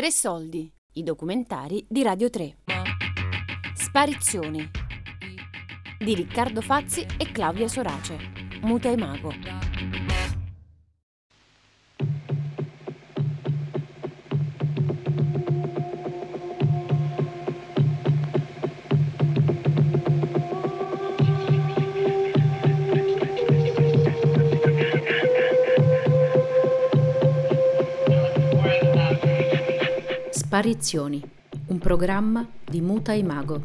Tre soldi, i documentari di Radio 3. Sparizioni di Riccardo Fazzi e Claudia Sorace. Muta e Mago. Sparizioni, un programma di Muta e Mago.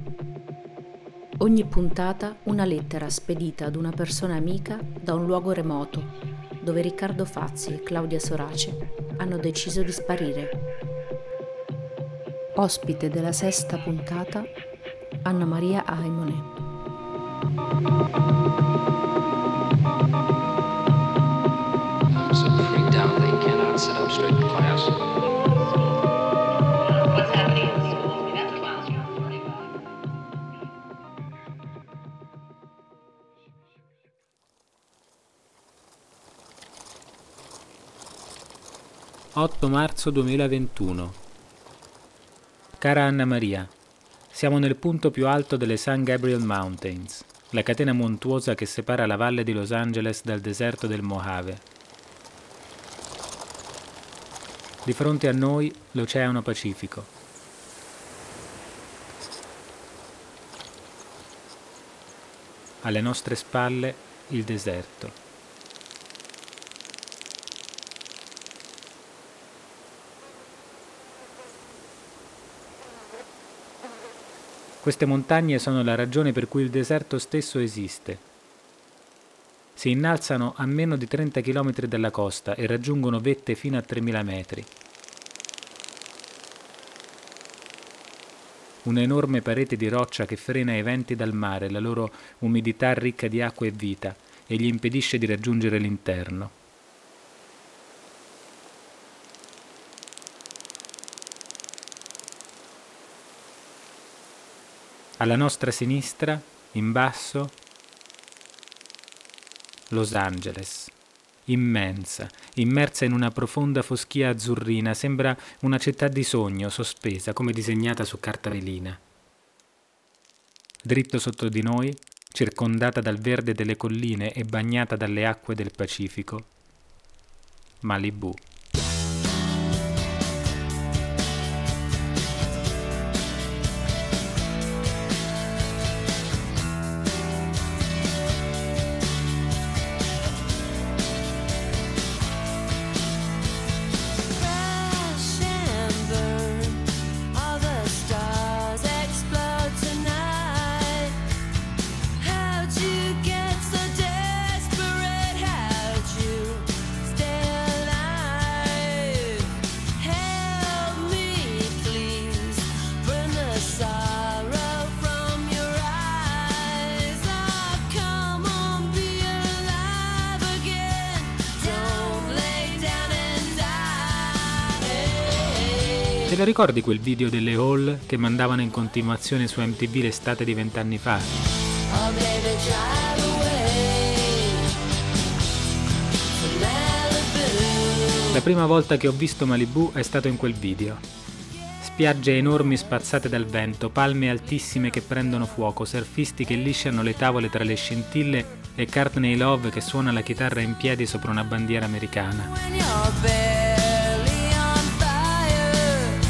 Ogni puntata una lettera spedita ad una persona amica da un luogo remoto, dove Riccardo Fazzi e Claudia Sorace hanno deciso di sparire. Ospite della sesta puntata, Anna Maria Aimone. so 8 marzo 2021 Cara Anna Maria, siamo nel punto più alto delle San Gabriel Mountains, la catena montuosa che separa la valle di Los Angeles dal deserto del Mojave. Di fronte a noi l'Oceano Pacifico. Alle nostre spalle il deserto. Queste montagne sono la ragione per cui il deserto stesso esiste. Si innalzano a meno di 30 km dalla costa e raggiungono vette fino a 3000 metri. Un'enorme parete di roccia che frena i venti dal mare, la loro umidità ricca di acqua e vita, e gli impedisce di raggiungere l'interno. Alla nostra sinistra, in basso, Los Angeles, immensa, immersa in una profonda foschia azzurrina, sembra una città di sogno, sospesa, come disegnata su carta velina. Dritto sotto di noi, circondata dal verde delle colline e bagnata dalle acque del Pacifico, Malibu. Te lo ricordi quel video delle Hall che mandavano in continuazione su MTV l'estate di vent'anni fa? La prima volta che ho visto Malibu è stato in quel video. Spiagge enormi spazzate dal vento, palme altissime che prendono fuoco, surfisti che lisciano le tavole tra le scintille e Courtney Love che suona la chitarra in piedi sopra una bandiera americana.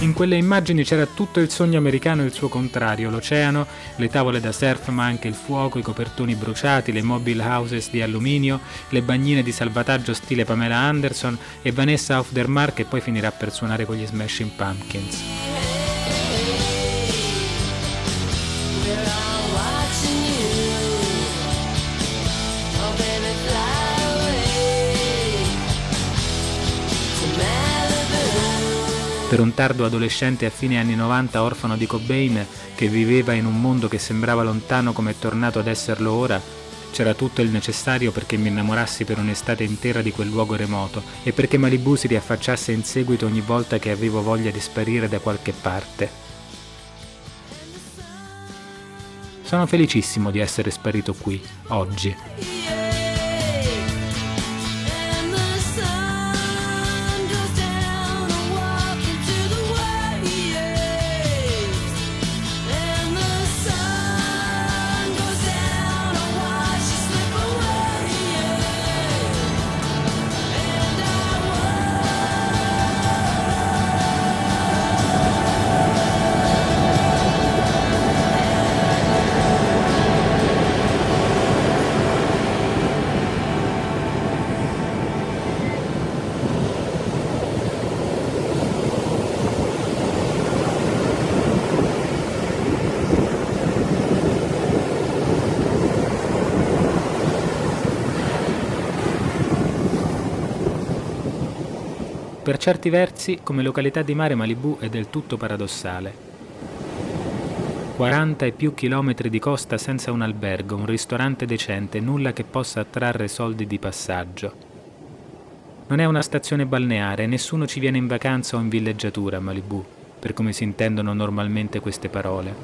In quelle immagini c'era tutto il sogno americano e il suo contrario, l'oceano, le tavole da surf ma anche il fuoco, i copertoni bruciati, le mobile houses di alluminio, le bagnine di salvataggio stile Pamela Anderson e Vanessa Auf der Mar che poi finirà per suonare con gli Smashing Pumpkins. Per un tardo adolescente a fine anni 90 orfano di Cobain che viveva in un mondo che sembrava lontano come è tornato ad esserlo ora, c'era tutto il necessario perché mi innamorassi per un'estate intera di quel luogo remoto e perché Malibu si riaffacciasse in seguito ogni volta che avevo voglia di sparire da qualche parte. Sono felicissimo di essere sparito qui, oggi. Certi versi, come località di mare Malibu è del tutto paradossale. 40 e più chilometri di costa senza un albergo, un ristorante decente, nulla che possa attrarre soldi di passaggio. Non è una stazione balneare, nessuno ci viene in vacanza o in villeggiatura a Malibu, per come si intendono normalmente queste parole.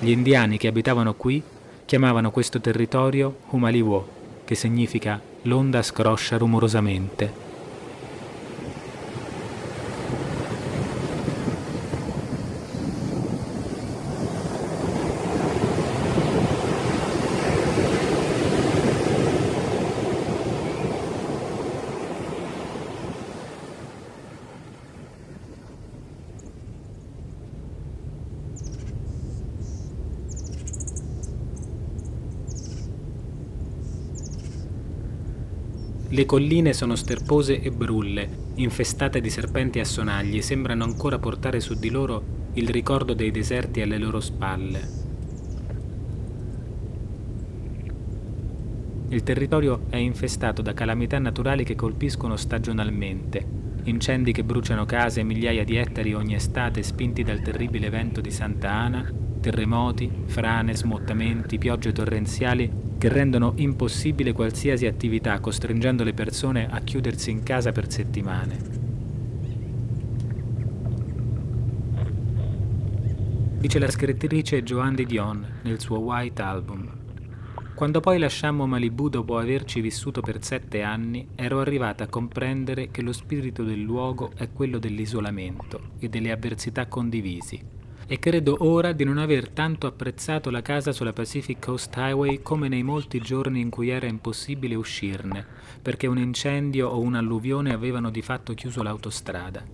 Gli indiani che abitavano qui chiamavano questo territorio Humaliwo, che significa l'onda scroscia rumorosamente. Le colline sono sterpose e brulle, infestate di serpenti a sonagli, sembrano ancora portare su di loro il ricordo dei deserti alle loro spalle. Il territorio è infestato da calamità naturali che colpiscono stagionalmente, incendi che bruciano case e migliaia di ettari ogni estate spinti dal terribile vento di Santa Ana, terremoti, frane, smottamenti, piogge torrenziali che rendono impossibile qualsiasi attività, costringendo le persone a chiudersi in casa per settimane. Dice la scrittrice Joanne Dion nel suo White Album. Quando poi lasciammo Malibu dopo averci vissuto per sette anni, ero arrivata a comprendere che lo spirito del luogo è quello dell'isolamento e delle avversità condivisi e credo ora di non aver tanto apprezzato la casa sulla Pacific Coast Highway come nei molti giorni in cui era impossibile uscirne, perché un incendio o un'alluvione avevano di fatto chiuso l'autostrada.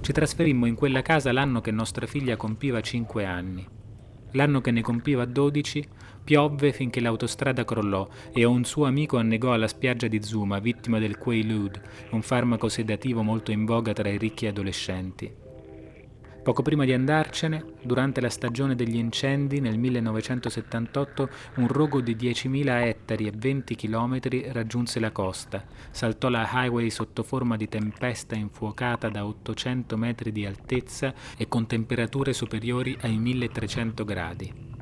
Ci trasferimmo in quella casa l'anno che nostra figlia compiva 5 anni. L'anno che ne compiva 12 piovve finché l'autostrada crollò e un suo amico annegò alla spiaggia di Zuma, vittima del Quaalude, un farmaco sedativo molto in voga tra i ricchi adolescenti. Poco prima di andarcene, durante la stagione degli incendi nel 1978, un rogo di 10.000 ettari e 20 km raggiunse la costa, saltò la highway sotto forma di tempesta infuocata da 800 metri di altezza e con temperature superiori ai 1300 gradi.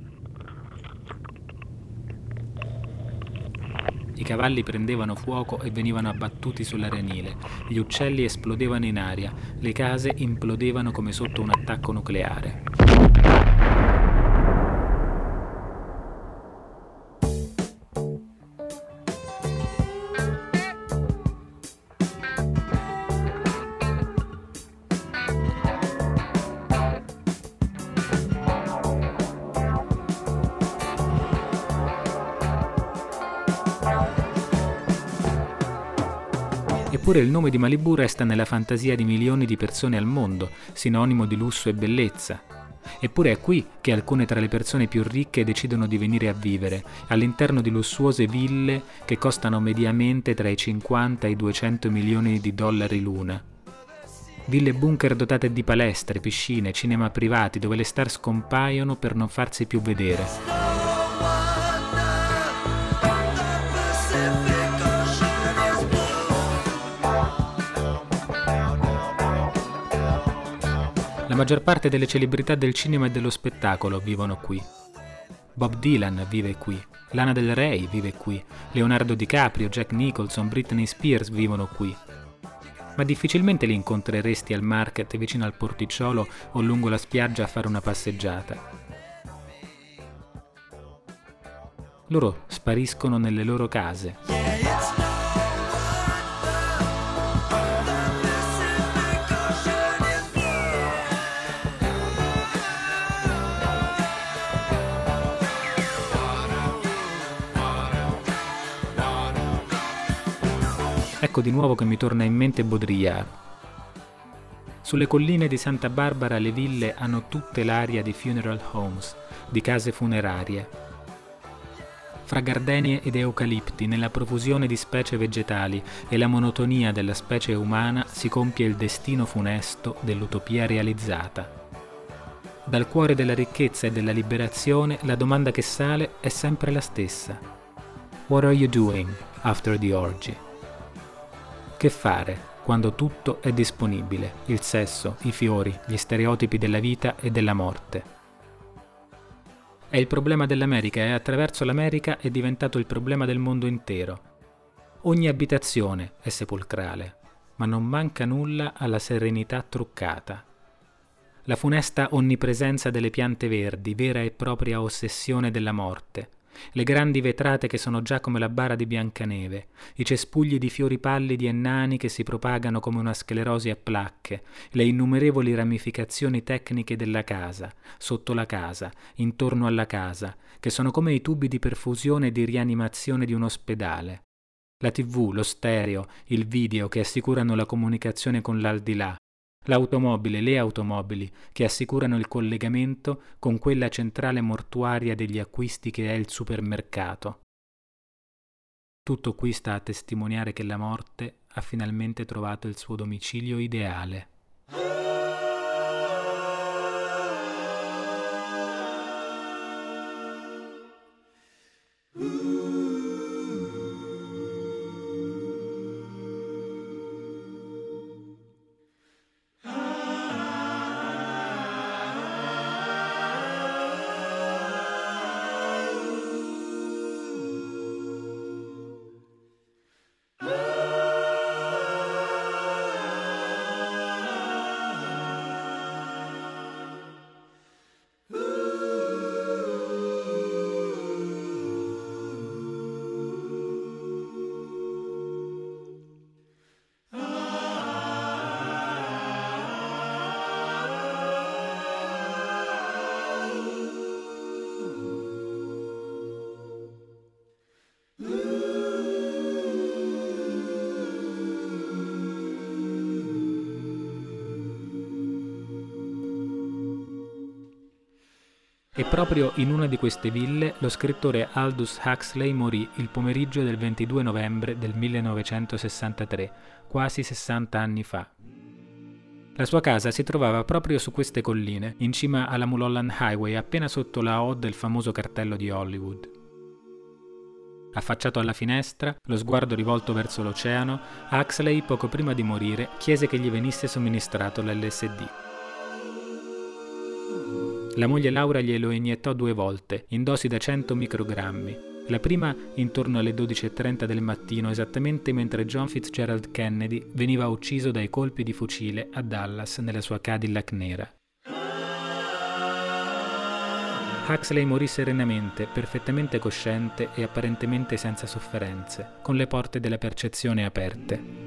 I cavalli prendevano fuoco e venivano abbattuti sull'arenile, gli uccelli esplodevano in aria, le case implodevano come sotto un attacco nucleare. Eppure il nome di Malibu resta nella fantasia di milioni di persone al mondo, sinonimo di lusso e bellezza. Eppure è qui che alcune tra le persone più ricche decidono di venire a vivere, all'interno di lussuose ville che costano mediamente tra i 50 e i 200 milioni di dollari l'una. Ville bunker dotate di palestre, piscine, cinema privati dove le star scompaiono per non farsi più vedere. La maggior parte delle celebrità del cinema e dello spettacolo vivono qui. Bob Dylan vive qui, Lana Del Rey vive qui, Leonardo DiCaprio, Jack Nicholson, Britney Spears vivono qui. Ma difficilmente li incontreresti al market vicino al porticciolo o lungo la spiaggia a fare una passeggiata. Loro spariscono nelle loro case. Ecco di nuovo che mi torna in mente Baudrillard. Sulle colline di Santa Barbara le ville hanno tutte l'aria di funeral homes, di case funerarie. Fra gardenie ed eucalipti, nella profusione di specie vegetali e la monotonia della specie umana, si compie il destino funesto dell'utopia realizzata. Dal cuore della ricchezza e della liberazione la domanda che sale è sempre la stessa. What are you doing after the orgy? Che fare quando tutto è disponibile, il sesso, i fiori, gli stereotipi della vita e della morte? È il problema dell'America e attraverso l'America è diventato il problema del mondo intero. Ogni abitazione è sepolcrale, ma non manca nulla alla serenità truccata. La funesta onnipresenza delle piante verdi, vera e propria ossessione della morte, le grandi vetrate che sono già come la bara di Biancaneve, i cespugli di fiori pallidi e nani che si propagano come una sclerosi a placche, le innumerevoli ramificazioni tecniche della casa, sotto la casa, intorno alla casa, che sono come i tubi di perfusione e di rianimazione di un ospedale. La tv, lo stereo, il video che assicurano la comunicazione con l'aldilà, l'automobile, le automobili che assicurano il collegamento con quella centrale mortuaria degli acquisti che è il supermercato. Tutto qui sta a testimoniare che la morte ha finalmente trovato il suo domicilio ideale. E proprio in una di queste ville lo scrittore Aldous Huxley morì il pomeriggio del 22 novembre del 1963, quasi 60 anni fa. La sua casa si trovava proprio su queste colline, in cima alla Mulholland Highway, appena sotto la O del famoso cartello di Hollywood. Affacciato alla finestra, lo sguardo rivolto verso l'oceano, Huxley, poco prima di morire, chiese che gli venisse somministrato l'LSD. La moglie Laura glielo iniettò due volte, in dosi da 100 microgrammi. La prima intorno alle 12.30 del mattino, esattamente mentre John Fitzgerald Kennedy veniva ucciso dai colpi di fucile a Dallas nella sua Cadillac nera. Huxley morì serenamente, perfettamente cosciente e apparentemente senza sofferenze, con le porte della percezione aperte.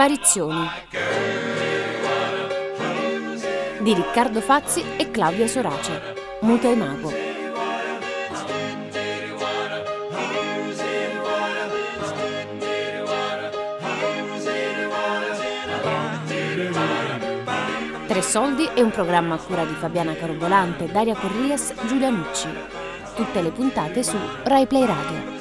Sparizioni di Riccardo Fazzi e Claudia Sorace. Muta e Mago. Tre soldi è un programma a cura di Fabiana Carobolante, Daria Corrias, Giulia Nucci. Tutte le puntate su Rai Play Radio.